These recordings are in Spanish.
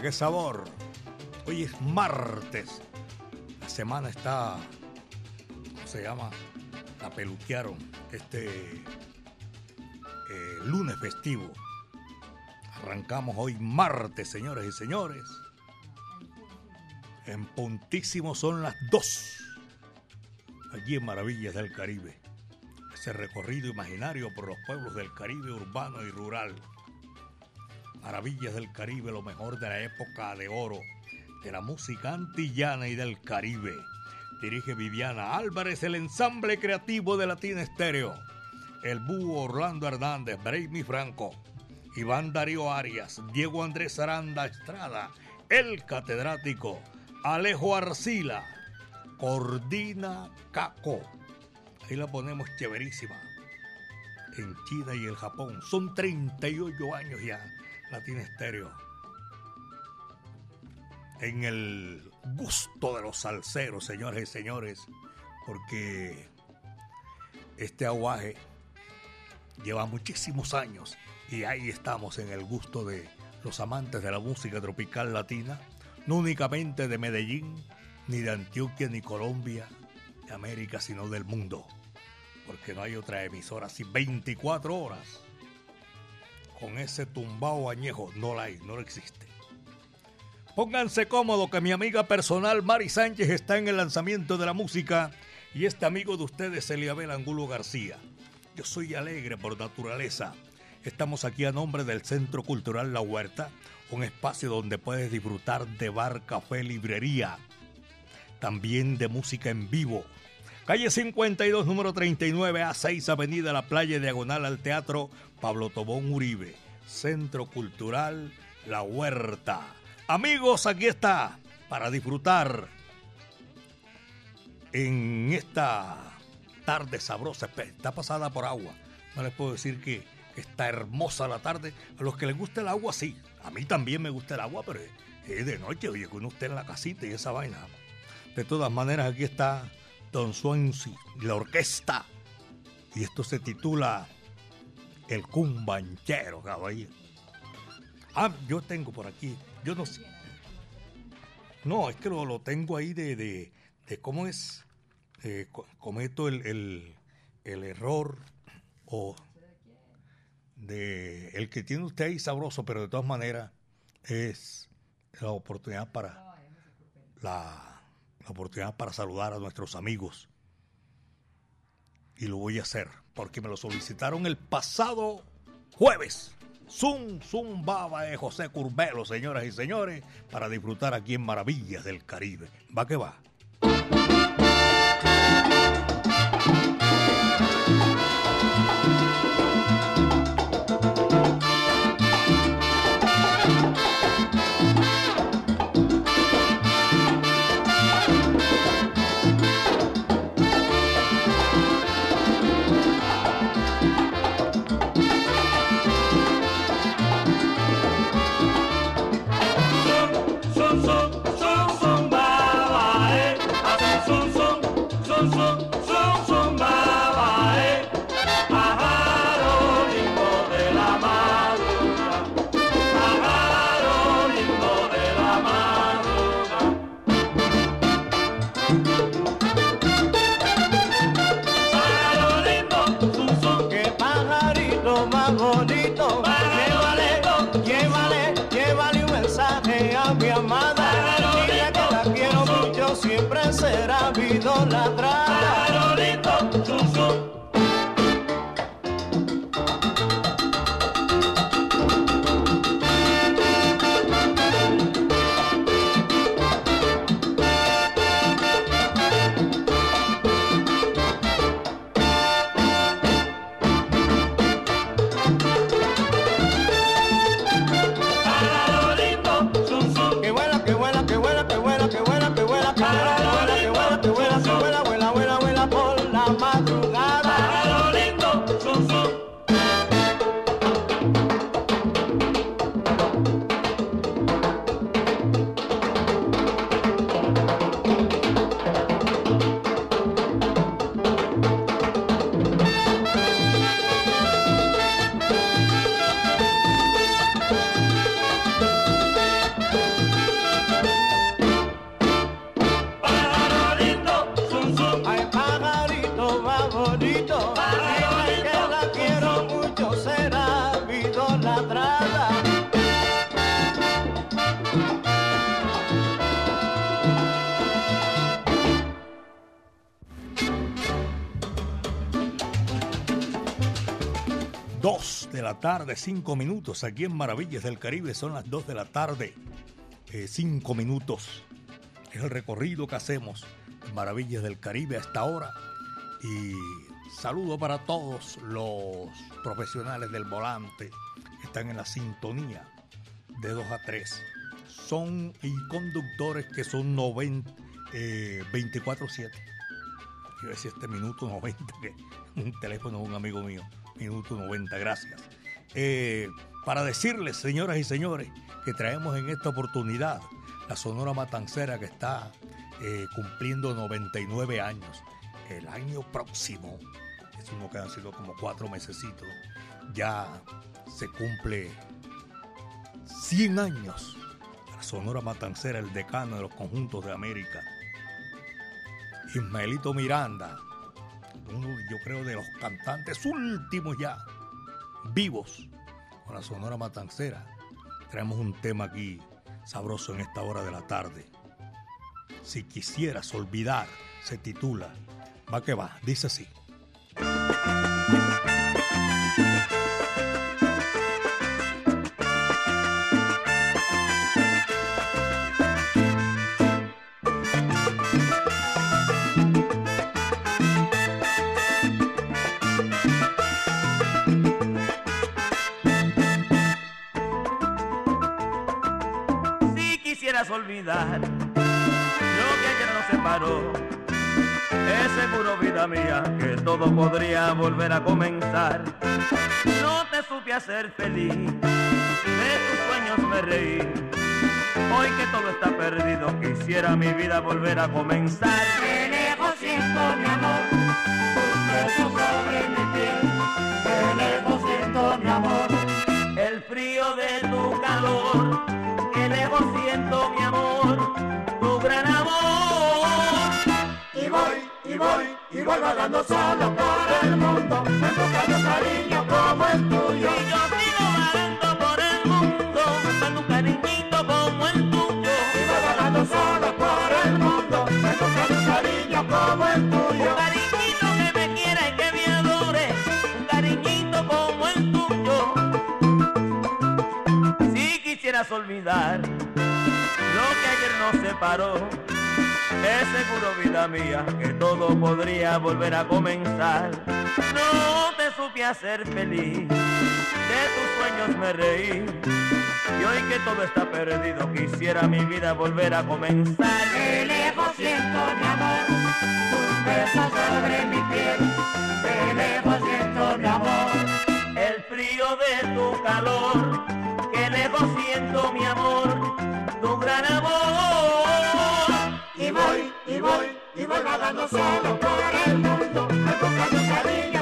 Qué sabor. Hoy es martes. La semana está, ¿cómo se llama? La peluquearon. Este eh, lunes festivo. Arrancamos hoy martes, señores y señores. En puntísimo son las dos. Allí en Maravillas del Caribe. Ese recorrido imaginario por los pueblos del Caribe urbano y rural Maravillas del Caribe, lo mejor de la época de oro de la música antillana y del Caribe. Dirige Viviana Álvarez, el ensamble creativo de Latina Estéreo. El búho Orlando Hernández, Braimi Franco, Iván Darío Arias, Diego Andrés Aranda Estrada, el catedrático, Alejo Arcila, Cordina Caco. Ahí la ponemos chéverísima. En China y el Japón. Son 38 años ya Latina Estéreo. En el gusto de los salseros, señores y señores, porque este aguaje lleva muchísimos años y ahí estamos en el gusto de los amantes de la música tropical latina, no únicamente de Medellín, ni de Antioquia, ni Colombia, de América, sino del mundo, porque no hay otra emisora así 24 horas con ese tumbao añejo. No la hay, no existe. Pónganse cómodo que mi amiga personal Mari Sánchez está en el lanzamiento de la música y este amigo de ustedes, Eliabel Angulo García. Yo soy alegre por naturaleza. Estamos aquí a nombre del Centro Cultural La Huerta, un espacio donde puedes disfrutar de bar, café, librería, también de música en vivo. Calle 52, número 39, A6, Avenida La Playa, diagonal al Teatro Pablo Tobón Uribe, Centro Cultural La Huerta. Amigos, aquí está para disfrutar en esta tarde sabrosa. Está pasada por agua. No les puedo decir que está hermosa la tarde. A los que les gusta el agua, sí. A mí también me gusta el agua, pero es de noche, oye, uno esté en la casita y esa vaina. De todas maneras, aquí está Don Swansea, la orquesta. Y esto se titula el cumbanchero, caballero. Ah, yo tengo por aquí, yo no sé. No, es que lo, tengo ahí de, de, cómo es, eh, cometo el, el, error o de el que tiene usted ahí sabroso, pero de todas maneras es la oportunidad para la, oportunidad para saludar a nuestros amigos y lo voy a hacer porque me lo solicitaron el pasado jueves. Zum Zum Baba de José Curbelo, señoras y señores, para disfrutar aquí en Maravillas del Caribe. Va que va. 2 de la tarde, 5 minutos. Aquí en Maravillas del Caribe son las 2 de la tarde, 5 eh, minutos. Es el recorrido que hacemos en Maravillas del Caribe hasta ahora. Y saludo para todos los profesionales del volante que están en la sintonía de 2 a 3. Son y conductores que son 90, 24-7. Quiero decir este minuto 90, que un teléfono de un amigo mío minuto 90, gracias. Eh, para decirles, señoras y señores, que traemos en esta oportunidad la Sonora Matancera que está eh, cumpliendo 99 años. El año próximo, es uno que han sido como cuatro mesecitos, ya se cumple 100 años. La Sonora Matancera, el decano de los conjuntos de América. Ismaelito Miranda, uno yo creo de los cantantes últimos ya vivos con la Sonora Matancera. Traemos un tema aquí sabroso en esta hora de la tarde. Si quisieras olvidar, se titula. Va que va, dice así. Olvidar lo que ayer nos separó. Es seguro, vida mía, que todo podría volver a comenzar. No te supe hacer feliz, de tus sueños me reí. Hoy que todo está perdido, quisiera mi vida volver a comenzar. Te lejos mi amor, vagando solo por el mundo, me buscando cariño como el tuyo. Y yo sigo vagando por el mundo, buscando un cariñito como el tuyo. Y voy vagando solo por el mundo, me buscando un cariño como el tuyo. Un cariñito que me quiera y que me adore, un cariñito como el tuyo. Si quisieras olvidar nos separó. Es seguro, vida mía, que todo podría volver a comenzar. No te supe hacer feliz, de tus sueños me reí. Y hoy que todo está perdido, quisiera mi vida volver a comenzar. De lejos siento mi amor, tus besos sobre mi piel. De lejos siento mi amor, el frío de tu calor. Que lejos siento mi amor, tu gran amor vagando solo por el mundo, me buscando cariño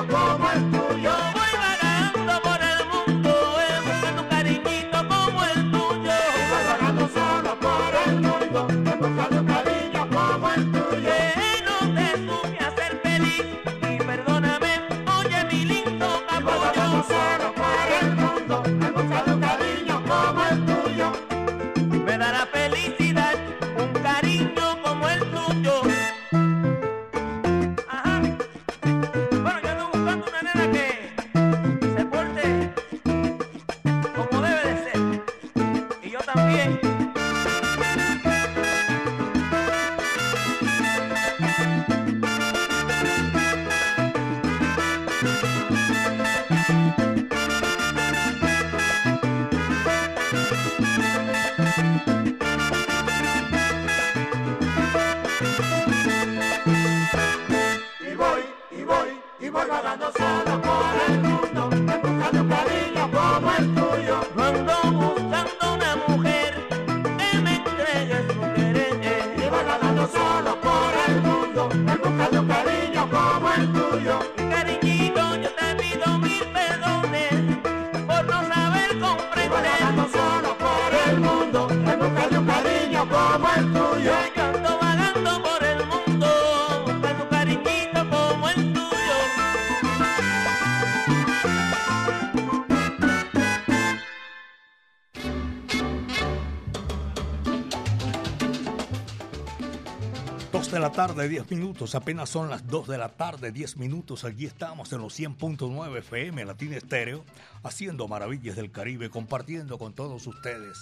tarde, 10 minutos. Apenas son las 2 de la tarde, 10 minutos. Aquí estamos en los 100.9 FM Latina Estéreo, haciendo maravillas del Caribe, compartiendo con todos ustedes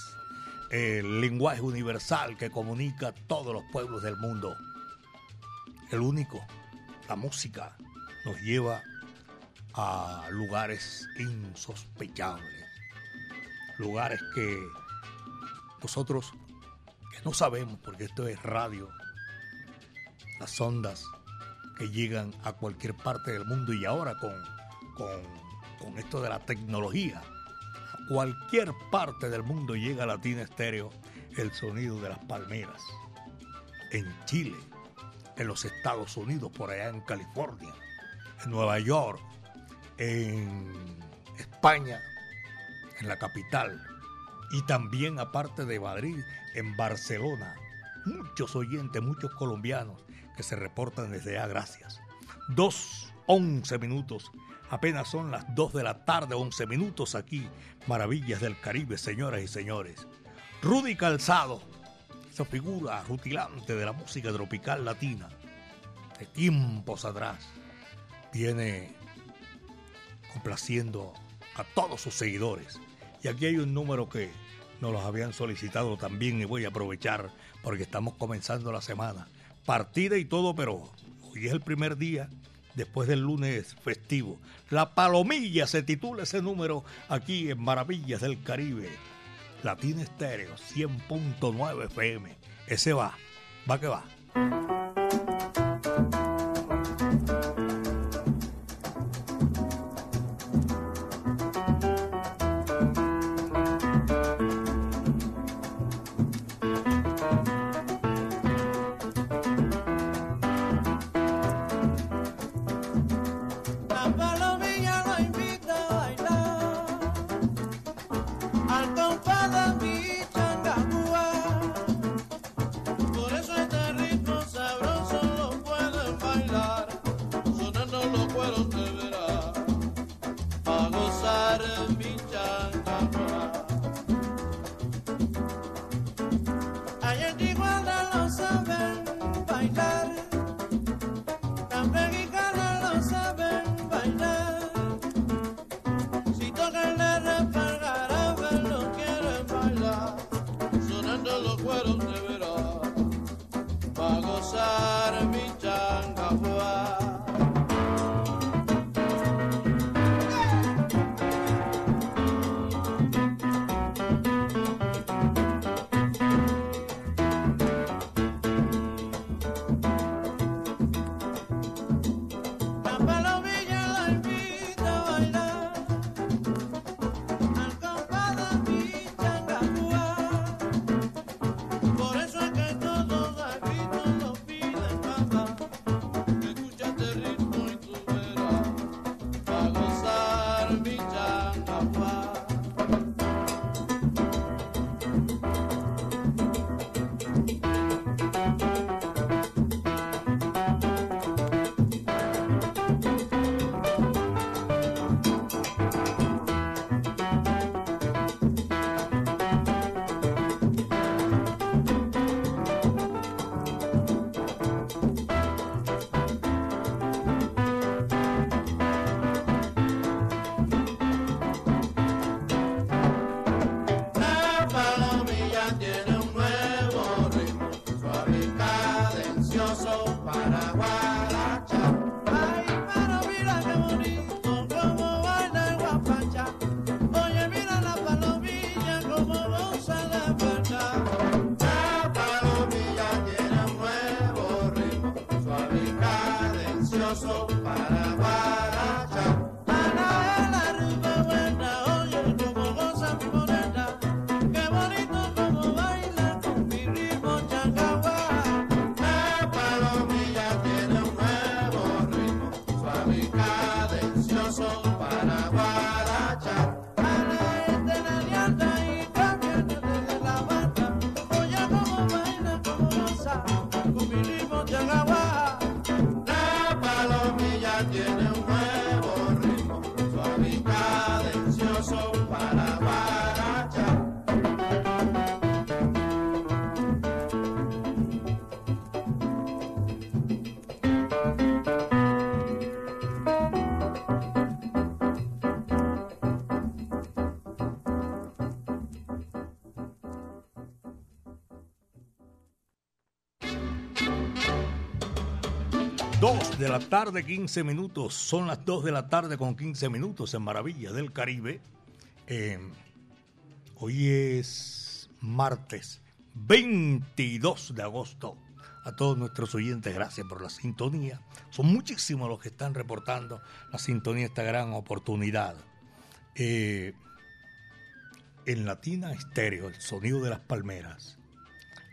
el lenguaje universal que comunica a todos los pueblos del mundo. El único, la música, nos lleva a lugares insospechables, lugares que nosotros no sabemos, porque esto es radio, las ondas que llegan a cualquier parte del mundo y ahora con, con, esto de la tecnología, a cualquier parte del mundo llega Latina Estéreo el sonido de las palmeras. En Chile, en los Estados Unidos, por allá en California, en Nueva York, en España, en la capital, y también aparte de Madrid, en Barcelona. Muchos oyentes, muchos colombianos que se reportan desde A Gracias. Dos, once minutos. Apenas son las dos de la tarde, once minutos aquí. Maravillas del Caribe, señoras y señores. Rudy Calzado, esa figura rutilante de la música tropical latina, de tiempos atrás, viene complaciendo a todos sus seguidores. Y aquí hay un número que nos los habían solicitado también y voy a aprovechar porque estamos comenzando la semana partida y todo, pero hoy es el primer día después del lunes festivo. La Palomilla se titula ese número aquí en Maravillas del Caribe. Latina Estéreo 100.9 FM. Ese va, va que va. La tarde, 15 minutos. Son las 2 de la tarde con 15 minutos en Maravilla del Caribe. Eh, hoy es martes 22 de agosto. A todos nuestros oyentes, gracias por la sintonía. Son muchísimos los que están reportando la sintonía, esta gran oportunidad. Eh, en Latina Estéreo, el sonido de las palmeras.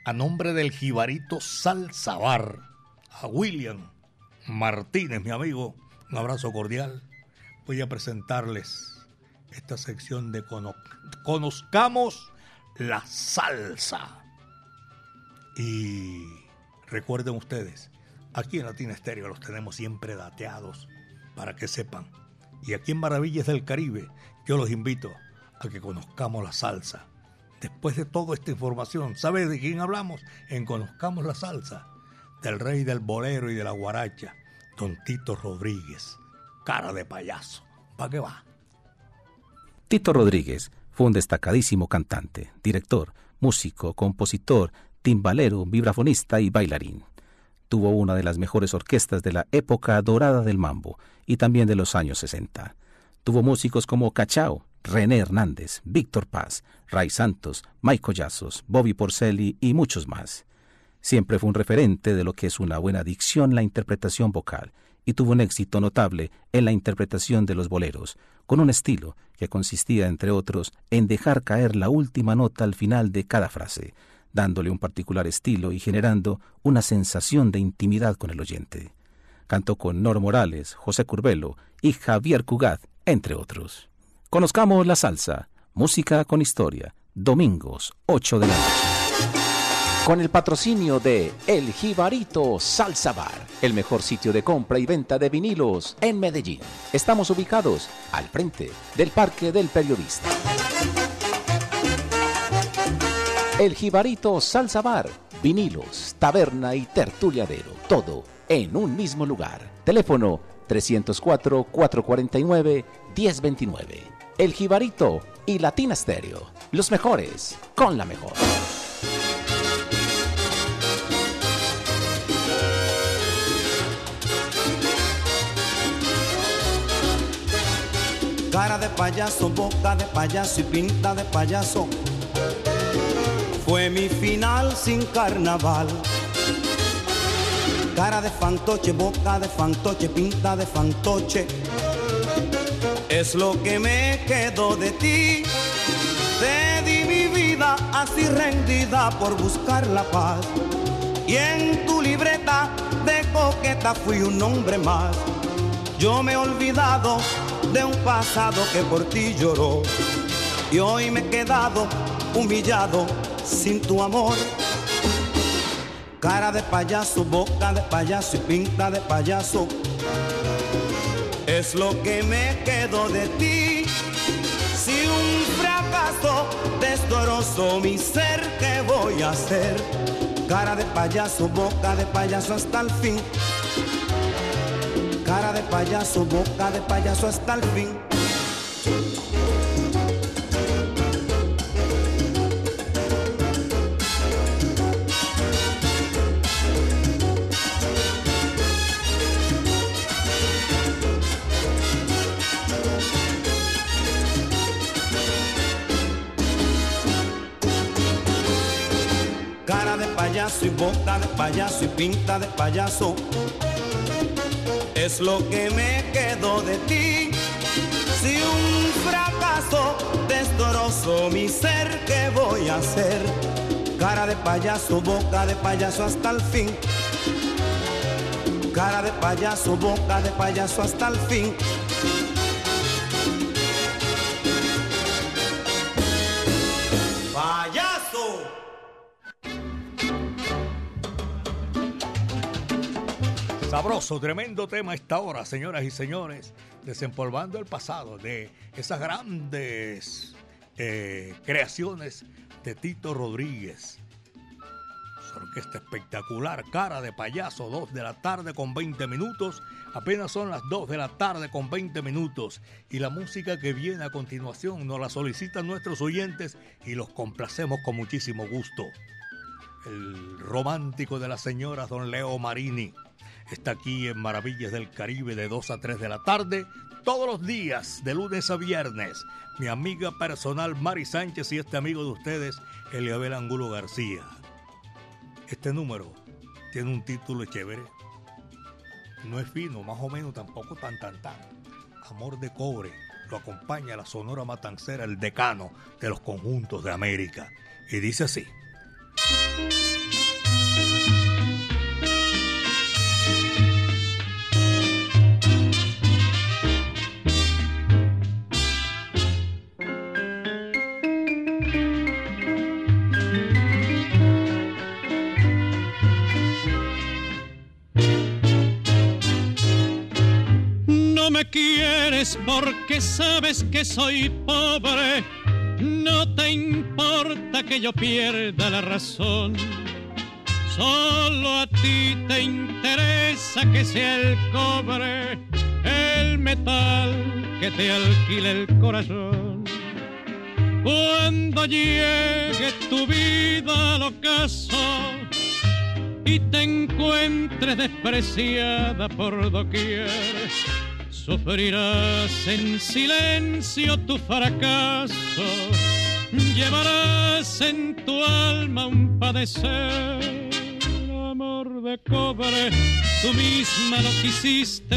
A nombre del jibarito Salzabar, a William Martínez, mi amigo, un abrazo cordial. Voy a presentarles esta sección de Conozcamos la salsa. Y recuerden ustedes, aquí en Latina Estéreo los tenemos siempre dateados para que sepan. Y aquí en Maravillas del Caribe, yo los invito a que conozcamos la salsa. Después de toda esta información, ¿sabes de quién hablamos? En Conozcamos la salsa, del rey del bolero y de la guaracha, don Tito Rodríguez, cara de payaso. ¿Para qué va? Tito Rodríguez fue un destacadísimo cantante, director, músico, compositor, timbalero, vibrafonista y bailarín. Tuvo una de las mejores orquestas de la época dorada del mambo y también de los años 60. Tuvo músicos como Cachao, René Hernández, Víctor Paz, Ray Santos, Mike Collazos, Bobby Porcelli y muchos más. Siempre fue un referente de lo que es una buena dicción la interpretación vocal y tuvo un éxito notable en la interpretación de los boleros, con un estilo que consistía, entre otros, en dejar caer la última nota al final de cada frase, dándole un particular estilo y generando una sensación de intimidad con el oyente. Cantó con Nor Morales, José Curbelo y Javier Cugat, entre otros. Conozcamos la salsa, música con historia, domingos 8 de la noche. Con el patrocinio de El Jibarito Salsa Bar, el mejor sitio de compra y venta de vinilos en Medellín. Estamos ubicados al frente del Parque del Periodista. El Jibarito Salsa Bar, vinilos, taberna y tertuliadero, todo en un mismo lugar. Teléfono 304-449-1029. El Jibarito y Latina Stereo. Los mejores con la mejor. Cara de payaso, boca de payaso y pinta de payaso. Fue mi final sin carnaval. Cara de fantoche, boca de fantoche, pinta de fantoche es lo que me quedó de ti. Te di mi vida así rendida por buscar la paz. Y en tu libreta de coqueta fui un hombre más. Yo me he olvidado de un pasado que por ti lloró. Y hoy me he quedado humillado sin tu amor. Cara de payaso, boca de payaso y pinta de payaso es lo que me quedó de ti. Si un fracaso destrozó mi ser, ¿qué voy a hacer? Cara de payaso, boca de payaso hasta el fin. Cara de payaso, boca de payaso hasta el fin. y boca de payaso y pinta de payaso. Es lo que me quedó de ti. Si un fracaso destrozó mi ser, ¿qué voy a hacer? Cara de payaso, boca de payaso hasta el fin. Cara de payaso, boca de payaso hasta el fin. Sabroso, tremendo tema esta hora, señoras y señores, desempolvando el pasado de esas grandes eh, creaciones de Tito Rodríguez. Orquesta espectacular, cara de payaso, 2 de la tarde con 20 minutos. Apenas son las 2 de la tarde con 20 minutos. Y la música que viene a continuación nos la solicitan nuestros oyentes y los complacemos con muchísimo gusto. El romántico de la señora Don Leo Marini está aquí en Maravillas del Caribe de 2 a 3 de la tarde, todos los días, de lunes a viernes. Mi amiga personal Mari Sánchez y este amigo de ustedes, Eliabel Angulo García. Este número tiene un título chévere. No es fino, más o menos tampoco tan tan tan. Amor de cobre. Lo acompaña la Sonora Matancera, el decano de los conjuntos de América. Y dice así. Porque sabes que soy pobre. No te importa que yo pierda la razón. Solo a ti te interesa que sea el cobre, el metal que te alquile el corazón. Cuando llegue tu vida al ocaso y te encuentres despreciada por doquier Sufrirás en silencio tu fracaso, llevarás en tu alma un padecer. Amor de cobre, tú misma lo quisiste,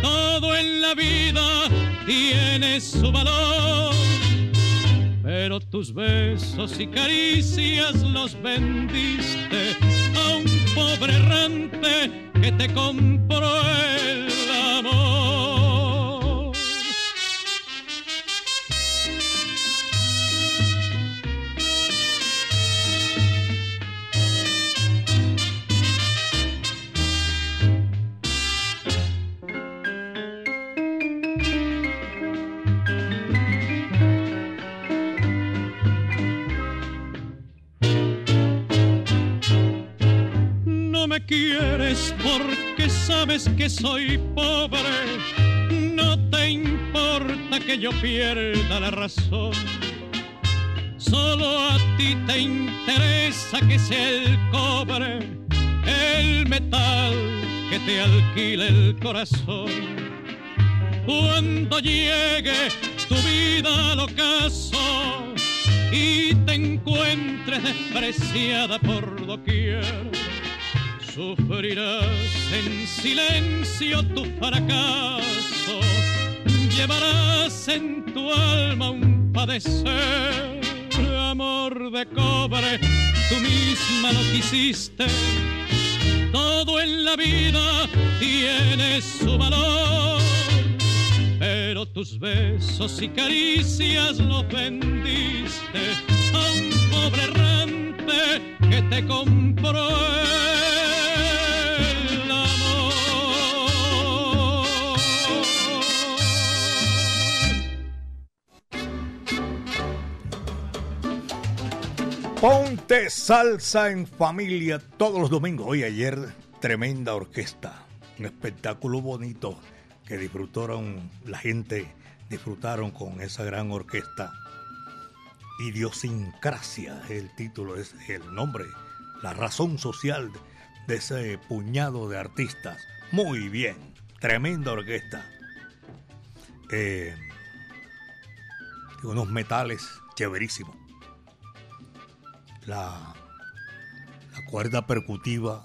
todo en la vida tiene su valor. Pero tus besos y caricias los vendiste a un pobre errante que te compró quieres porque sabes que soy pobre, no te importa que yo pierda la razón. Solo a ti te interesa que sea el cobre, el metal que te alquile el corazón. Cuando llegue tu vida al ocaso y te encuentres despreciada por doquier Sufrirás en silencio tu fracaso, llevarás en tu alma un padecer, amor de cobre, tú misma lo quisiste. Todo en la vida tiene su valor, pero tus besos y caricias lo vendiste a un pobre errante que te compró. Ponte salsa en familia todos los domingos. Hoy ayer tremenda orquesta, un espectáculo bonito que disfrutaron la gente, disfrutaron con esa gran orquesta. Idiosincrasia es el título, es el nombre, la razón social de ese puñado de artistas. Muy bien, tremenda orquesta. Eh, unos metales chéverísimos la, cuerda percutiva.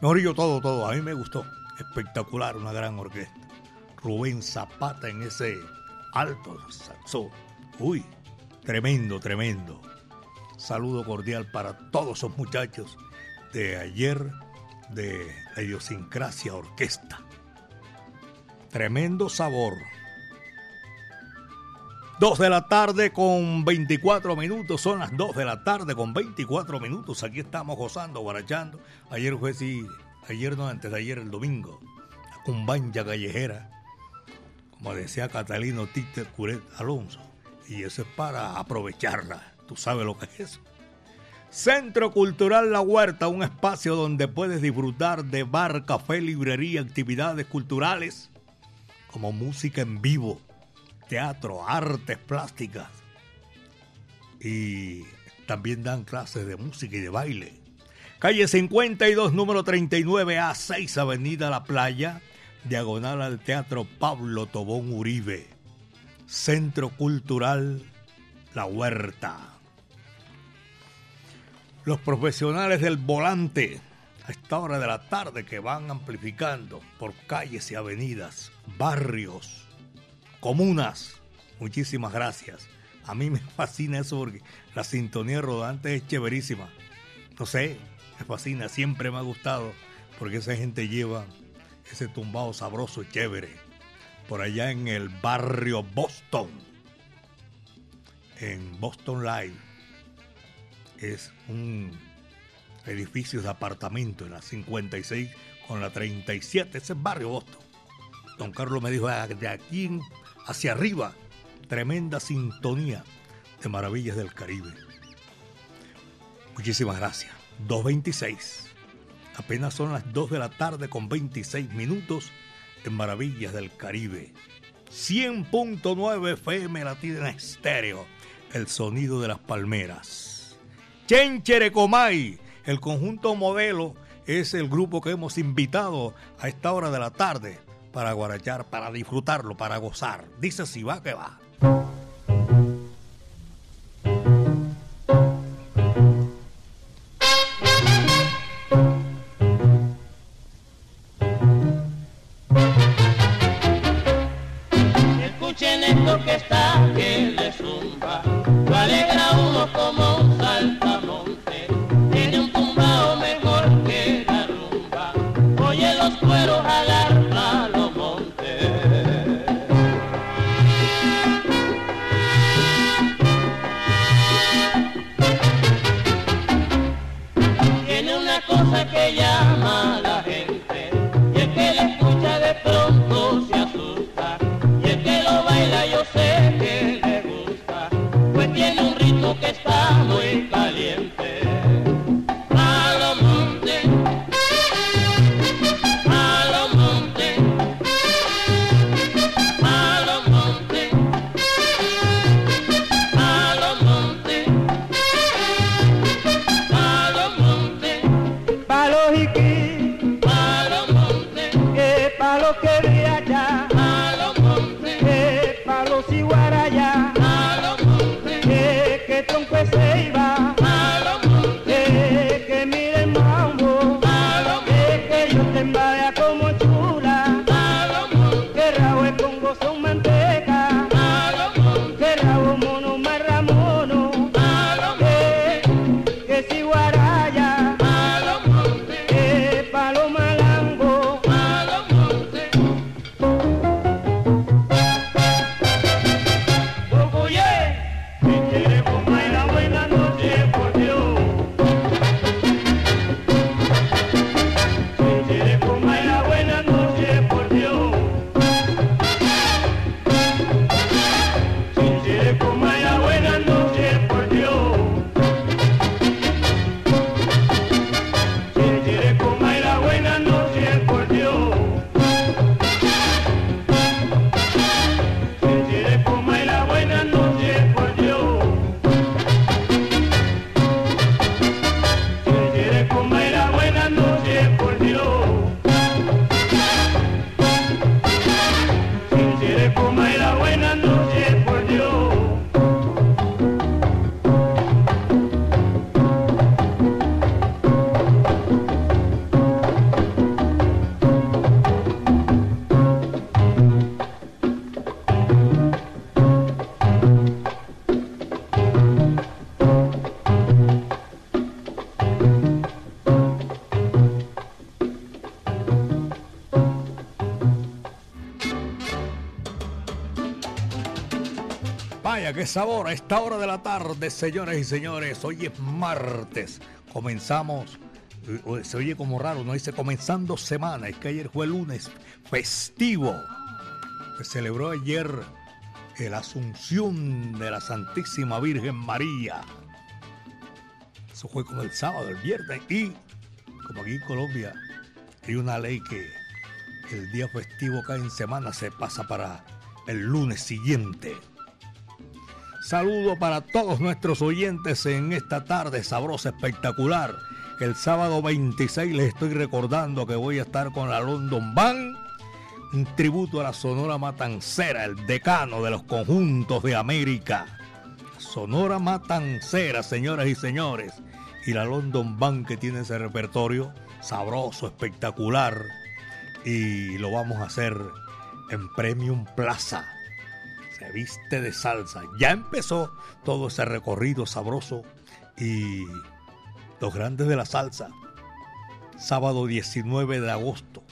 mejor yo todo, todo. A mí me gustó. Espectacular, una gran orquesta. Rubén Zapata en ese alto saxo. Uy, tremendo, tremendo. Saludo cordial para todos esos muchachos de ayer de la idiosincrasia orquesta. Tremendo sabor. Dos de la tarde con 24 minutos, son las 2 de la tarde con 24 minutos. Aquí estamos gozando, barachando. Ayer fue sí, ayer no, antes de ayer el domingo, la cumbanja callejera, como decía Catalino Tite Curet Alonso. Y eso es para aprovecharla. Tú sabes lo que es eso. Centro Cultural La Huerta, un espacio donde puedes disfrutar de bar, café, librería, actividades culturales, como música en vivo teatro, artes plásticas y también dan clases de música y de baile. Calle 52, número 39A, 6, Avenida La Playa, diagonal al Teatro Pablo Tobón Uribe. Centro Cultural La Huerta. Los profesionales del volante a esta hora de la tarde que van amplificando por calles y avenidas, barrios, comunas. Muchísimas gracias. A mí me fascina eso porque la sintonía rodante es chéverísima. No sé, me fascina, siempre me ha gustado porque esa gente lleva ese tumbado sabroso y chévere por allá en el barrio Boston, en Boston Live. Es un edificio de apartamento en la 56 con la 37, ese es barrio Boston. Don Carlos me dijo, ah, de aquí hacia arriba, tremenda sintonía de maravillas del Caribe. Muchísimas gracias. 226. Apenas son las 2 de la tarde con 26 minutos en Maravillas del Caribe. 100.9 FM Latina Estéreo. El sonido de las palmeras. Chencherecomay. El conjunto modelo es el grupo que hemos invitado a esta hora de la tarde para guarachar, para disfrutarlo, para gozar. Dice si va que va. Qué sabor a esta hora de la tarde, señores y señores. Hoy es martes. Comenzamos, eh, se oye como raro, no dice comenzando semana. Es que ayer fue lunes festivo. Se celebró ayer la Asunción de la Santísima Virgen María. Eso fue como el sábado, el viernes. Y como aquí en Colombia hay una ley que el día festivo cae en semana se pasa para el lunes siguiente. Saludo para todos nuestros oyentes en esta tarde sabrosa, espectacular. el sábado 26 les estoy recordando que voy a estar con la London Band, un tributo a la Sonora Matancera, el decano de los conjuntos de América. Sonora Matancera, señoras y señores. Y la London Band que tiene ese repertorio sabroso, espectacular. Y lo vamos a hacer en Premium Plaza. Viste de salsa. Ya empezó todo ese recorrido sabroso y los grandes de la salsa. Sábado 19 de agosto.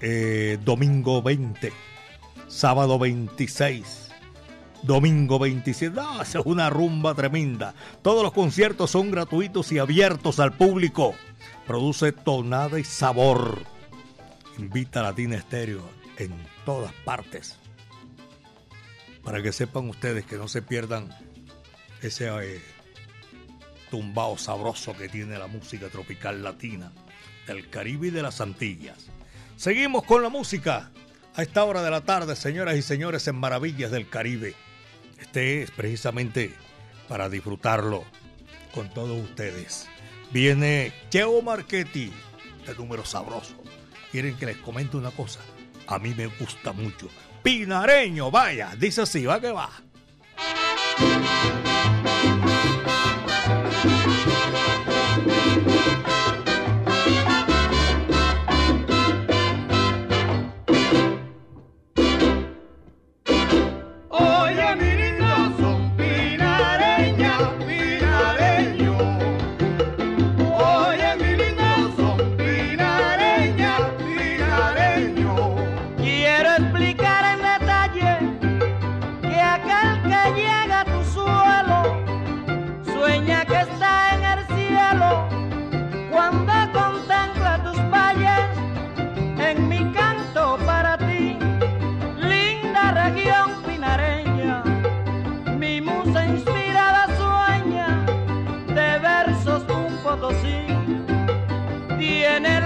Eh, domingo 20. Sábado 26 domingo 27. No, es una rumba tremenda. Todos los conciertos son gratuitos y abiertos al público. Produce tonada y sabor. Invita a Latina Estéreo en todas partes. Para que sepan ustedes que no se pierdan ese eh, tumbao sabroso que tiene la música tropical latina del Caribe y de las Antillas. Seguimos con la música a esta hora de la tarde, señoras y señores, en Maravillas del Caribe. Este es precisamente para disfrutarlo con todos ustedes. Viene Cheo Marchetti, el número sabroso. ¿Quieren que les comente una cosa? A mí me gusta mucho. Pinareño, vaya, dice así, va que va.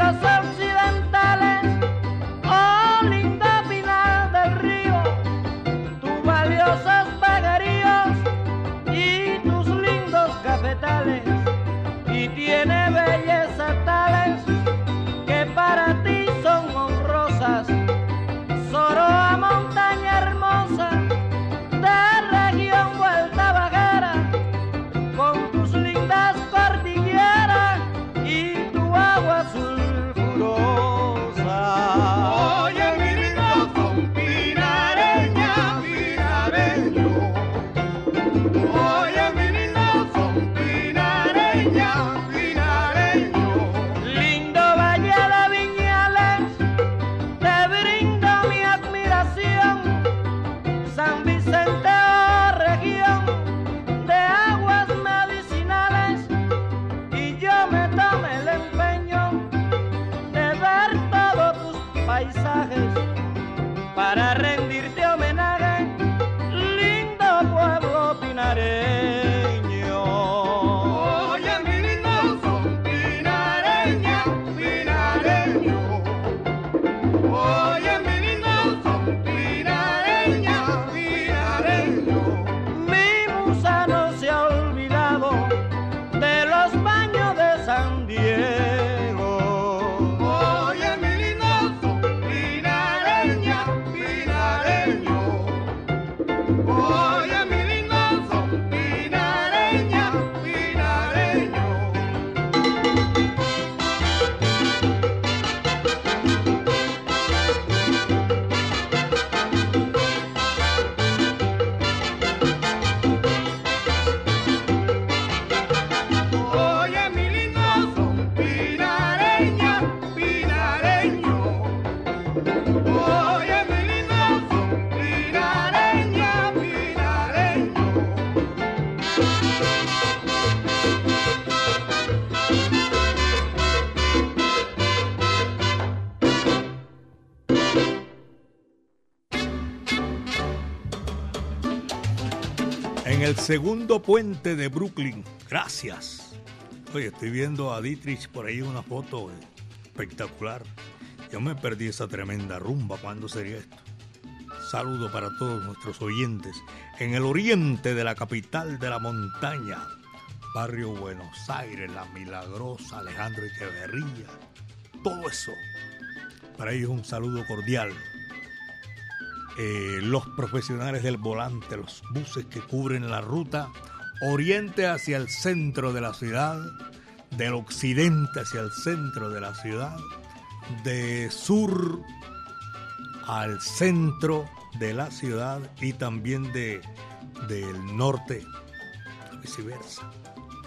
corazón segundo puente de Brooklyn. Gracias. Oye, estoy viendo a Dietrich por ahí una foto espectacular. Yo me perdí esa tremenda rumba. ¿Cuándo sería esto? Saludo para todos nuestros oyentes en el oriente de la capital de la montaña. barrio Buenos Aires, La Milagrosa, Alejandro Echeverría, todo eso. Para ellos un saludo cordial. Eh, los profesionales del volante, los buses que cubren la ruta oriente hacia el centro de la ciudad, del occidente hacia el centro de la ciudad, de sur al centro de la ciudad y también de, del norte, viceversa.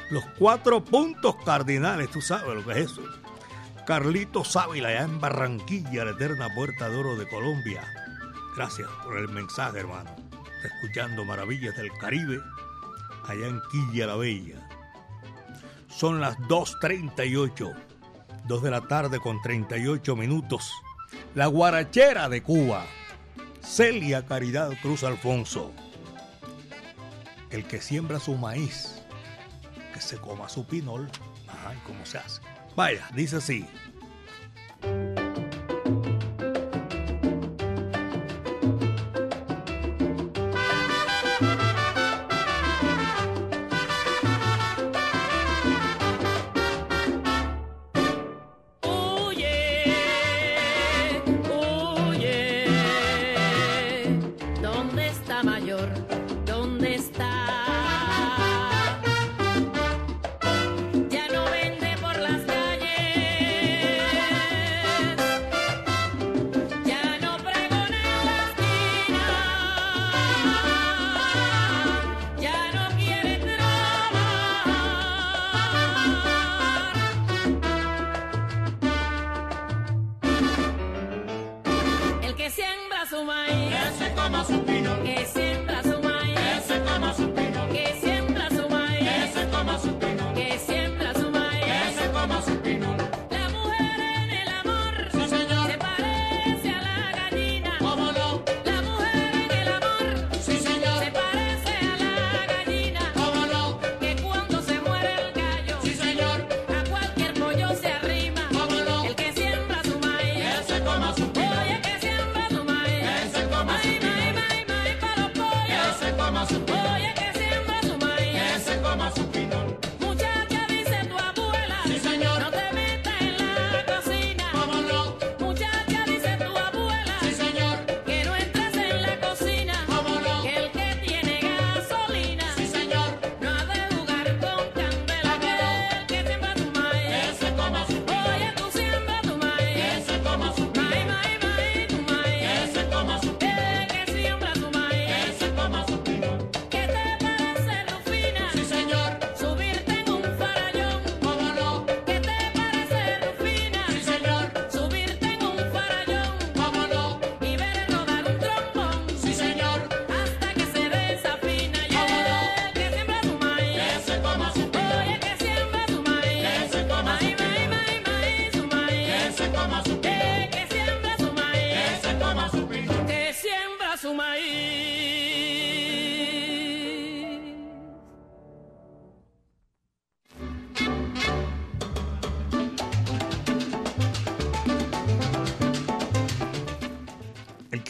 Los cuatro puntos cardinales, tú sabes lo que es eso. Carlito Ávila, allá en Barranquilla, la eterna puerta de oro de Colombia. Gracias por el mensaje, hermano. escuchando Maravillas del Caribe, allá en Quilla la Bella. Son las 2.38, 2 de la tarde con 38 minutos. La guarachera de Cuba, Celia Caridad Cruz Alfonso. El que siembra su maíz, que se coma su pinol. Ajá, cómo se hace? Vaya, dice así.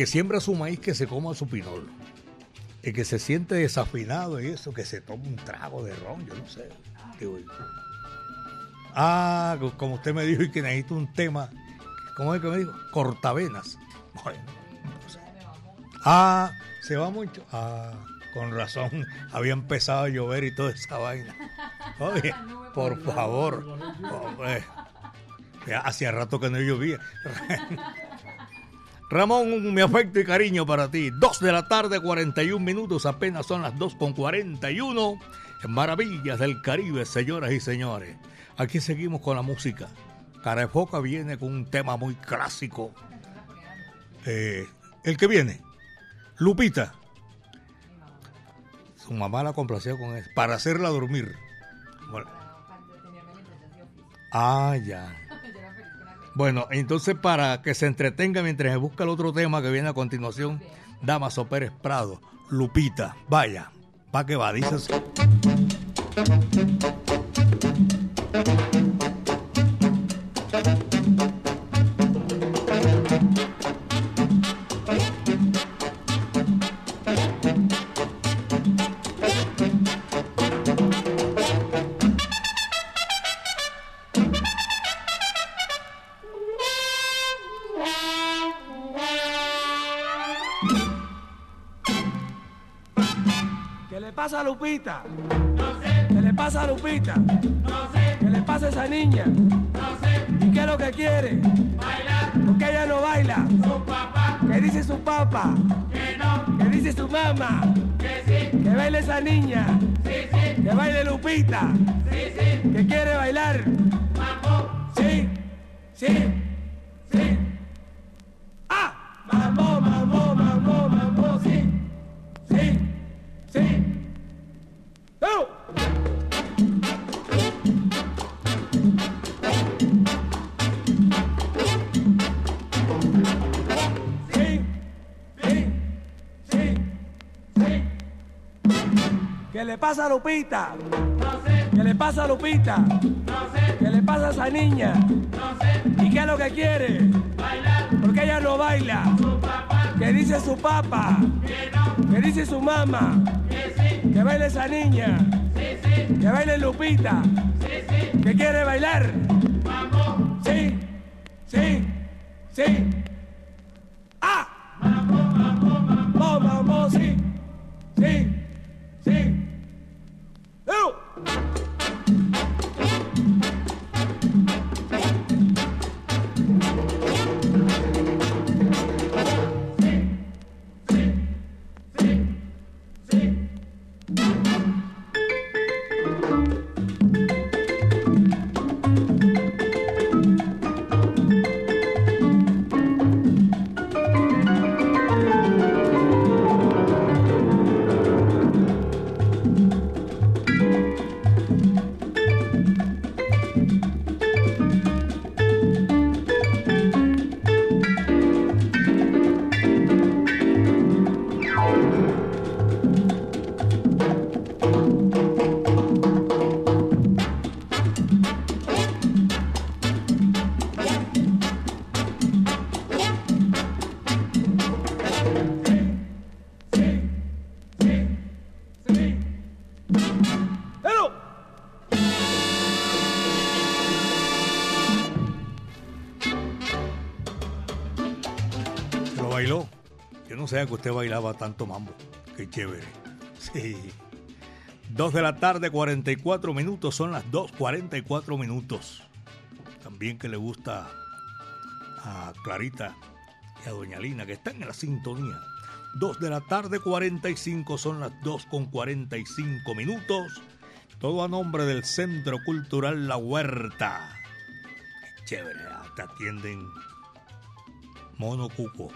Que siembra su maíz que se coma su pinol. El que se siente desafinado y eso, que se toma un trago de ron, yo no sé. Ah, como usted me dijo y que necesito un tema, ¿cómo es que me dijo? Cortavenas. Bueno, Ah, se va mucho. Ah, con razón, había empezado a llover y toda esa vaina. Oye, por favor. hacía rato que no llovía. Ramón, mi afecto y cariño para ti. Dos de la tarde, 41 minutos, apenas son las dos con 41. En Maravillas del Caribe, señoras y señores. Aquí seguimos con la música. Carefoca viene con un tema muy clásico. Eh, el que viene, Lupita. Su mamá la complació con eso, para hacerla dormir. Ah, ya. Bueno, entonces para que se entretenga mientras se busca el otro tema que viene a continuación, Damaso Pérez Prado, Lupita, vaya, va que va, dice. Lupita? No sé. ¿Qué le pasa a Lupita? No sé. ¿Qué le pasa a esa niña? No sé. ¿Y qué es lo que quiere? Bailar. ¿Por qué ella no baila? Su papá. ¿Qué dice su papá? Que no. ¿Qué dice su mamá? Que sí. Que baile esa niña. Que baile Lupita. Sí. Que quiere bailar. Mambo. Sí. Sí. Le pasa a Lupita? No sé. ¿Qué le pasa a Lupita? No sé. ¿Qué le pasa a esa niña? No sé. ¿Y qué es lo que quiere? Bailar. ¿Por qué ella no baila? Su papá. ¿Qué dice su papá? Que no. ¿Qué dice su mamá? Que sí. Que baile esa niña. Sí, sí. Que baile Lupita. Sí, sí. ¿Que quiere bailar? Vamos. Sí. Sí. Sí. Sabía que usted bailaba tanto mambo. Qué chévere. Sí. Dos de la tarde, 44 minutos. Son las 2.44 minutos. También que le gusta a Clarita y a Doña Lina, que están en la sintonía. 2 de la tarde, 45. Son las 2 con 45 minutos. Todo a nombre del Centro Cultural La Huerta. Qué chévere. Te atienden mono cuco.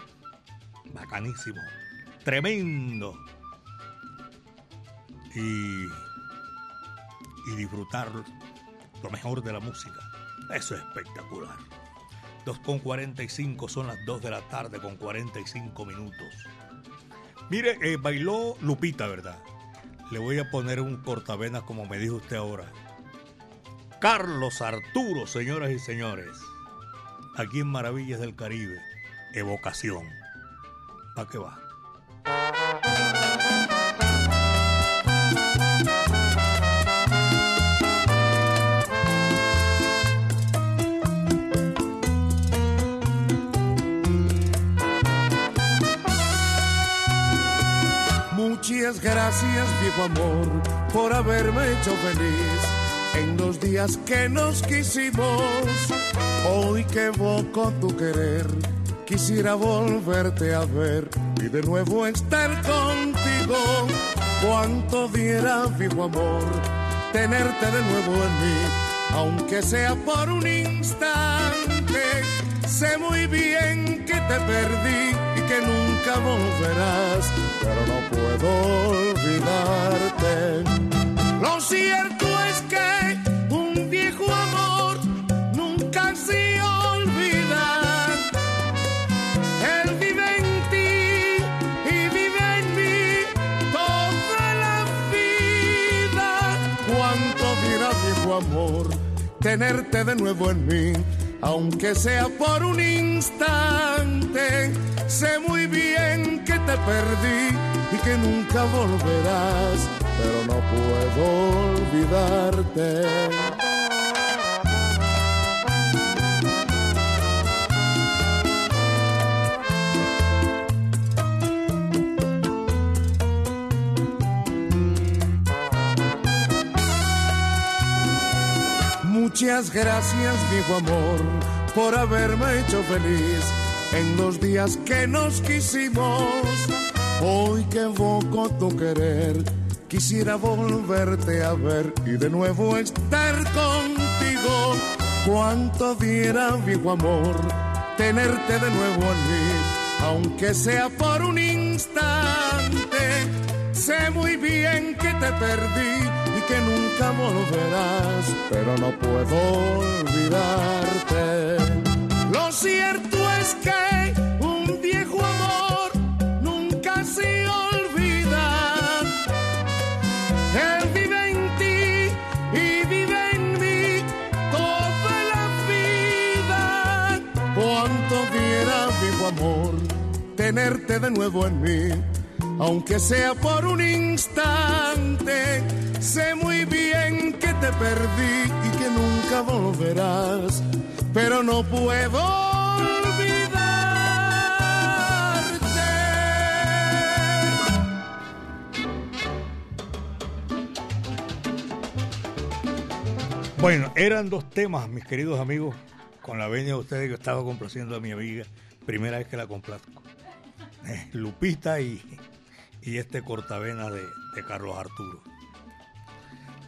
Bacanísimo. Tremendo. Y, y disfrutar lo mejor de la música. Eso es espectacular. 2 con 45 son las 2 de la tarde con 45 minutos. Mire, eh, bailó Lupita, ¿verdad? Le voy a poner un cortavenas como me dijo usted ahora. Carlos Arturo, señoras y señores. Aquí en Maravillas del Caribe. Evocación. ¿Para qué va? Muchas gracias, viejo amor, por haberme hecho feliz en los días que nos quisimos. Hoy que evoco tu querer, quisiera volverte a ver y de nuevo estar contigo. Cuánto diera, viejo amor, tenerte de nuevo en mí, aunque sea por un instante. Sé muy bien que te perdí y que nunca volverás, pero no puedo olvidarte. Lo cierto es que tenerte de nuevo en mí, aunque sea por un instante. Sé muy bien que te perdí y que nunca volverás, pero no puedo olvidarte. Muchas gracias, viejo amor, por haberme hecho feliz en los días que nos quisimos. Hoy que evoco tu querer, quisiera volverte a ver y de nuevo estar contigo. Cuánto diera, viejo amor, tenerte de nuevo en mí, aunque sea por un instante. Sé muy bien que te perdí y que nunca volverás, pero no puedo olvidarte. Lo cierto es que un viejo amor nunca se olvida. Él vive en ti y vive en mí toda la vida. Cuánto diera, viejo amor, tenerte de nuevo en mí aunque sea por un instante. Sé muy bien que te perdí y que nunca volverás, pero no puedo olvidarte. Bueno, eran dos temas, mis queridos amigos, con la veña de ustedes que estaba complaciendo a mi amiga, primera vez que la complazco. Eh, Lupita y, y este cortavena de, Carlos Arturo.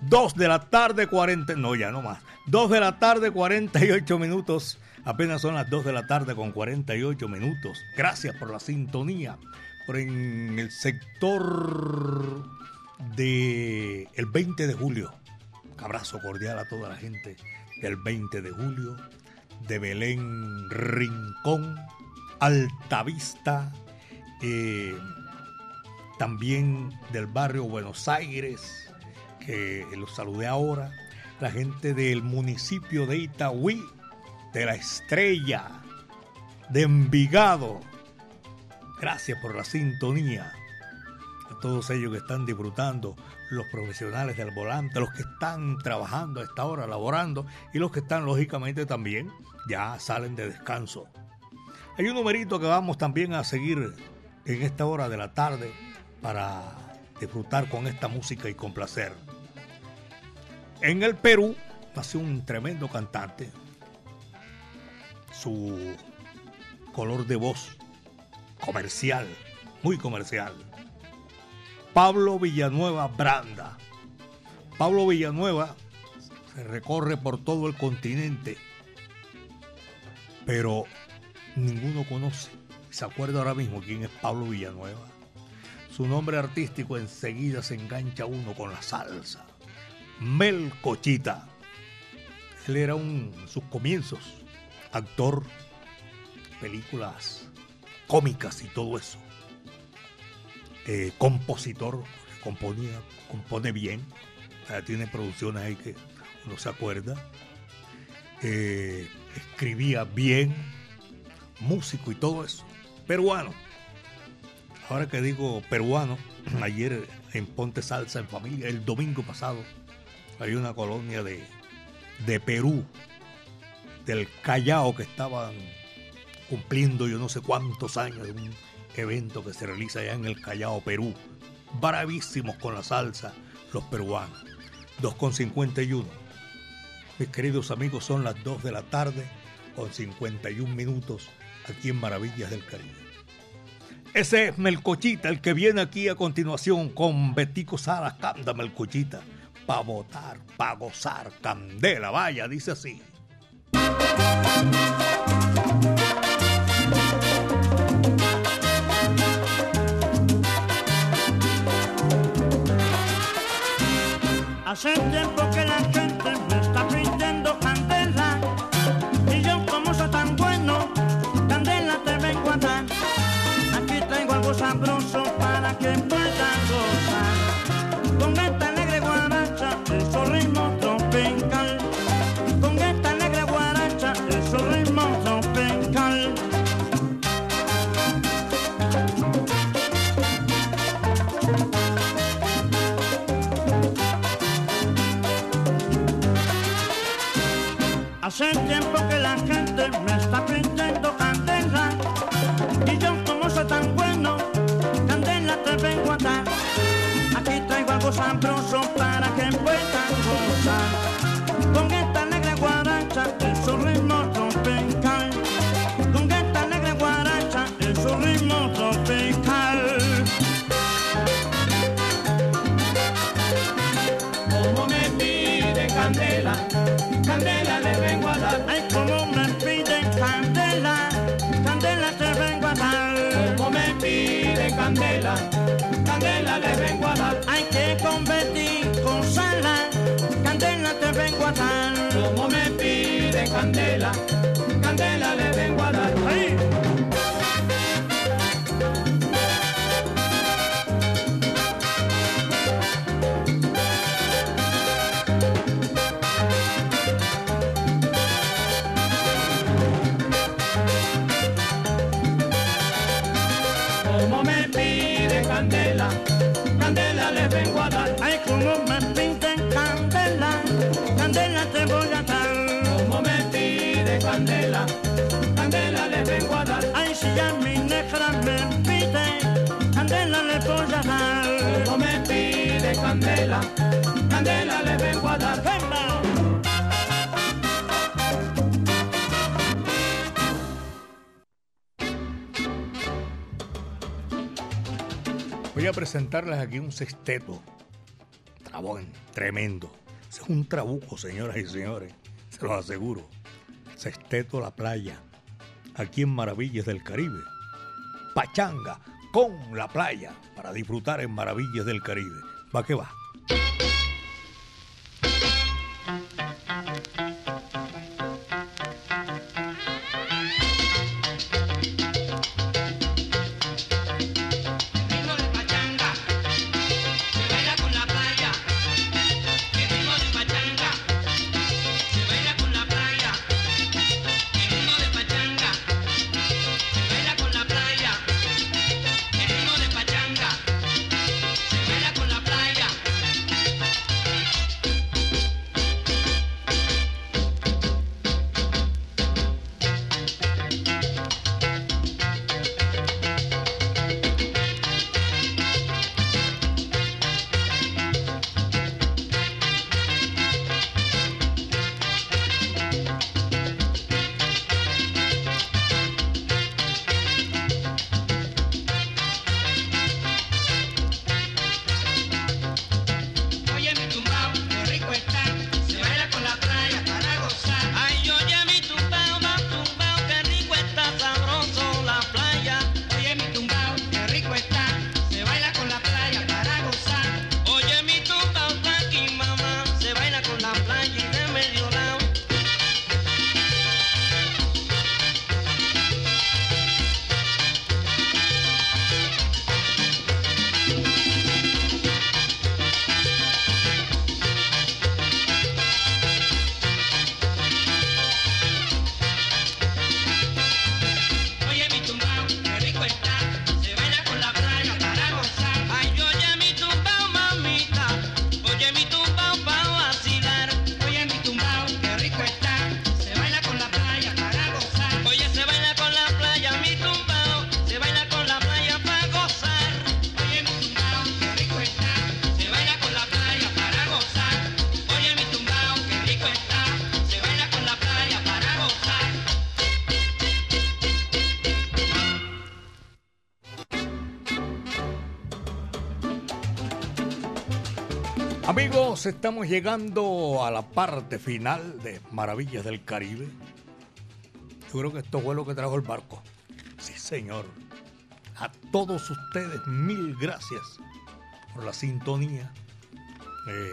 Dos de la tarde, 40, no ya no más. Dos de la tarde, 48 minutos. Apenas son las dos de la tarde con 48 minutos. Gracias por la sintonía. Por en el sector de el 20 de julio. Un abrazo cordial a toda la gente del 20 de julio, de Belén Rincón, Altavista, eh, también del barrio Buenos Aires, que los saludé ahora, la gente del municipio de Itagüí, de La Estrella, de Envigado. Gracias por la sintonía. A todos ellos que están disfrutando, los profesionales del volante, los que están trabajando a esta hora, laborando, y los que están lógicamente también ya salen de descanso. Hay un numerito que vamos también a seguir en esta hora de la tarde para disfrutar con esta música y complacer. En el Perú nació un tremendo cantante. Su color de voz comercial, muy comercial. Pablo Villanueva Branda. Pablo Villanueva se recorre por todo el continente, pero ninguno conoce, se acuerda ahora mismo quién es Pablo Villanueva. Su nombre artístico enseguida se engancha uno con la salsa. Mel Cochita. Él era un, sus comienzos, actor, películas cómicas y todo eso. Eh, compositor, componía, compone bien. Eh, tiene producciones ahí que uno se acuerda. Eh, escribía bien, músico y todo eso. Peruano. Ahora que digo peruano, ayer en Ponte Salsa en Familia, el domingo pasado, hay una colonia de, de Perú, del Callao, que estaban cumpliendo yo no sé cuántos años de un evento que se realiza allá en el Callao, Perú. Bravísimos con la salsa, los peruanos. 2,51. Mis queridos amigos, son las 2 de la tarde con 51 minutos aquí en Maravillas del Caribe. Ese es Melcochita, el que viene aquí a continuación con Betico Sara, canta Melcochita, pa' votar, pa' gozar, candela, vaya, dice así. Hace tiempo que la gente sabroso para que gozar. Con Como me candela, candela candela, candela le vengo a dar. Voy a presentarles aquí un sexteto. Trabón, tremendo. Es un trabuco, señoras y señores. Se los aseguro. Sexteto La Playa. Aquí en Maravillas del Caribe. Pachanga con la playa. Para disfrutar en Maravillas del Caribe. Va estamos llegando a la parte final de Maravillas del Caribe. Yo creo que esto fue lo que trajo el barco. Sí, señor. A todos ustedes, mil gracias por la sintonía. Eh,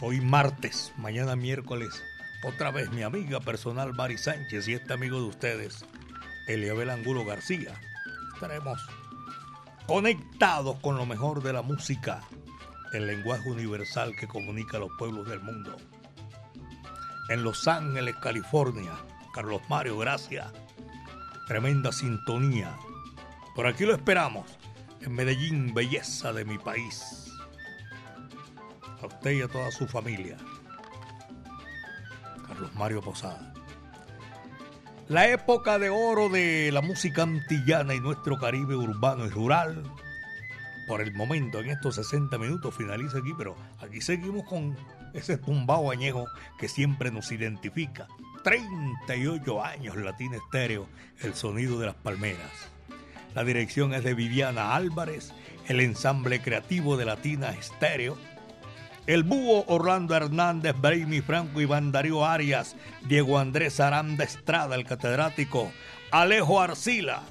hoy martes, mañana miércoles, otra vez mi amiga personal Mari Sánchez y este amigo de ustedes, Eliabel Angulo García. Estaremos conectados con lo mejor de la música, el lenguaje universal que comunica a los pueblos del mundo. En Los Ángeles, California, Carlos Mario, gracias. Tremenda sintonía. Por aquí lo esperamos. En Medellín, belleza de mi país. A usted y a toda su familia. Carlos Mario Posada. La época de oro de la música antillana y nuestro Caribe urbano y rural. Por el momento, en estos 60 minutos, finaliza aquí, pero aquí seguimos con ese tumbao añejo que siempre nos identifica. 38 años Latina Estéreo, el sonido de las palmeras. La dirección es de Viviana Álvarez, el ensamble creativo de Latina Estéreo El Búho Orlando Hernández, Brainy Franco, Iván Darío Arias, Diego Andrés Aranda Estrada, el catedrático, Alejo Arcila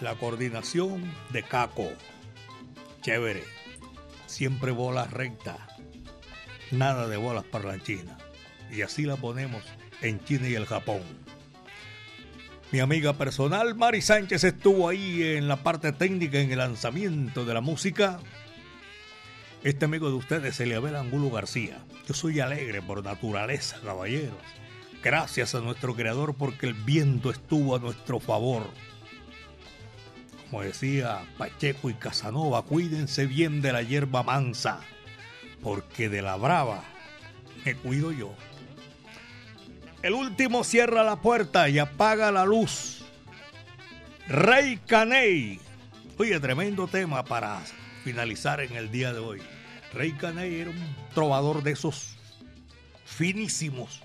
la coordinación de Caco. Chévere, siempre bolas recta, nada de bolas parlanchinas. Y así la ponemos en China y el Japón. Mi amiga personal Mari Sánchez estuvo ahí en la parte técnica en el lanzamiento de la música. Este amigo de ustedes, Eliabel Angulo García. Yo soy alegre por naturaleza, caballeros. Gracias a nuestro creador porque el viento estuvo a nuestro favor. Decía Pacheco y Casanova, cuídense bien de la hierba mansa, porque de la brava me cuido yo. El último cierra la puerta y apaga la luz. Rey Caney. Oye, tremendo tema para finalizar en el día de hoy. Rey Caney era un trovador de esos finísimos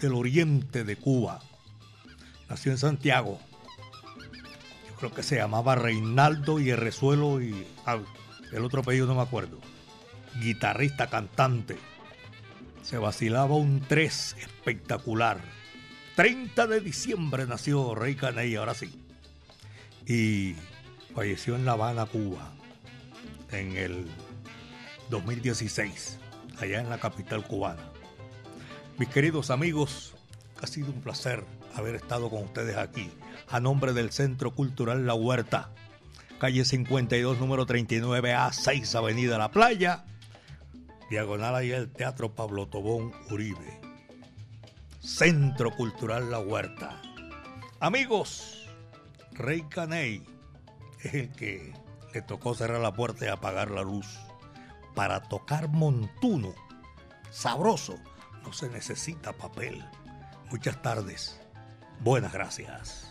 del oriente de Cuba. Nació en Santiago. Creo que se llamaba Reinaldo y Resuelo y el otro apellido no me acuerdo. Guitarrista, cantante se vacilaba un 3 espectacular. 30 de diciembre nació Rey Caney, ahora sí. Y falleció en La Habana, Cuba, en el 2016, allá en la capital cubana. Mis queridos amigos, ha sido un placer haber estado con ustedes aquí, a nombre del Centro Cultural La Huerta, calle 52, número 39A, 6, Avenida La Playa Diagonal ahí el Teatro Pablo Tobón Uribe. Centro Cultural La Huerta. Amigos, Rey Caney es el que le tocó cerrar la puerta y apagar la luz. Para tocar montuno, sabroso, no se necesita papel. Muchas tardes. Buenas gracias.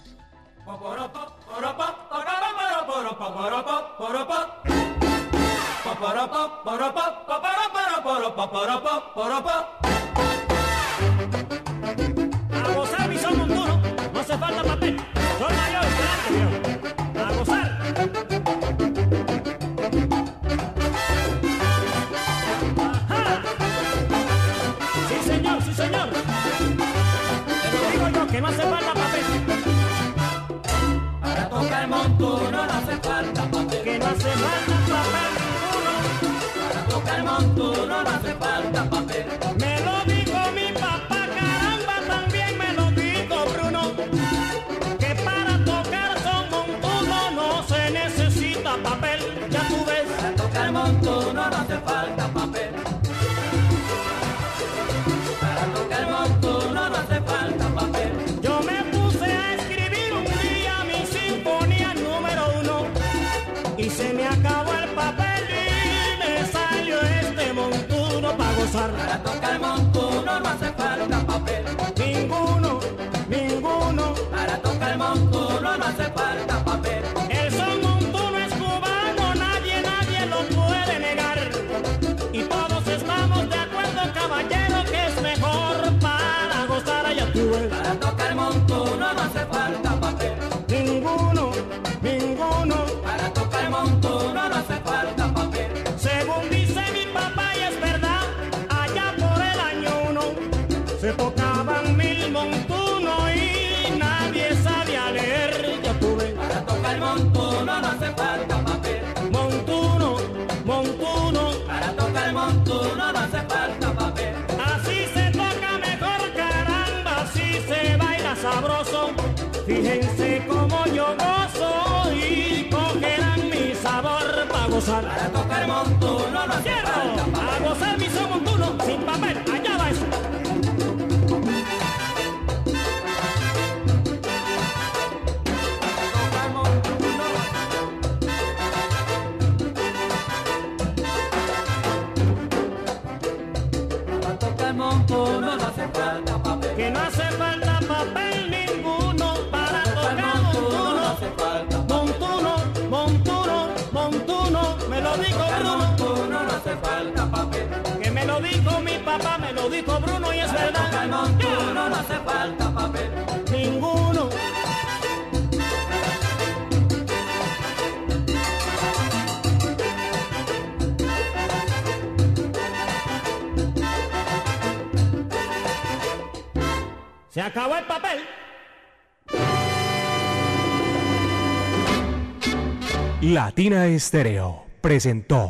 Para tocar montuno no Quiero falta a gozar mi son montuno sin papel, allá va eso. Para tocar montuno no hace falta papel. Que no hace falta Que me lo dijo mi papá, me lo dijo Bruno y es verdad. Tocar montuno, no hace falta papel. Ninguno. Se acabó el papel. Latina Estéreo presentó.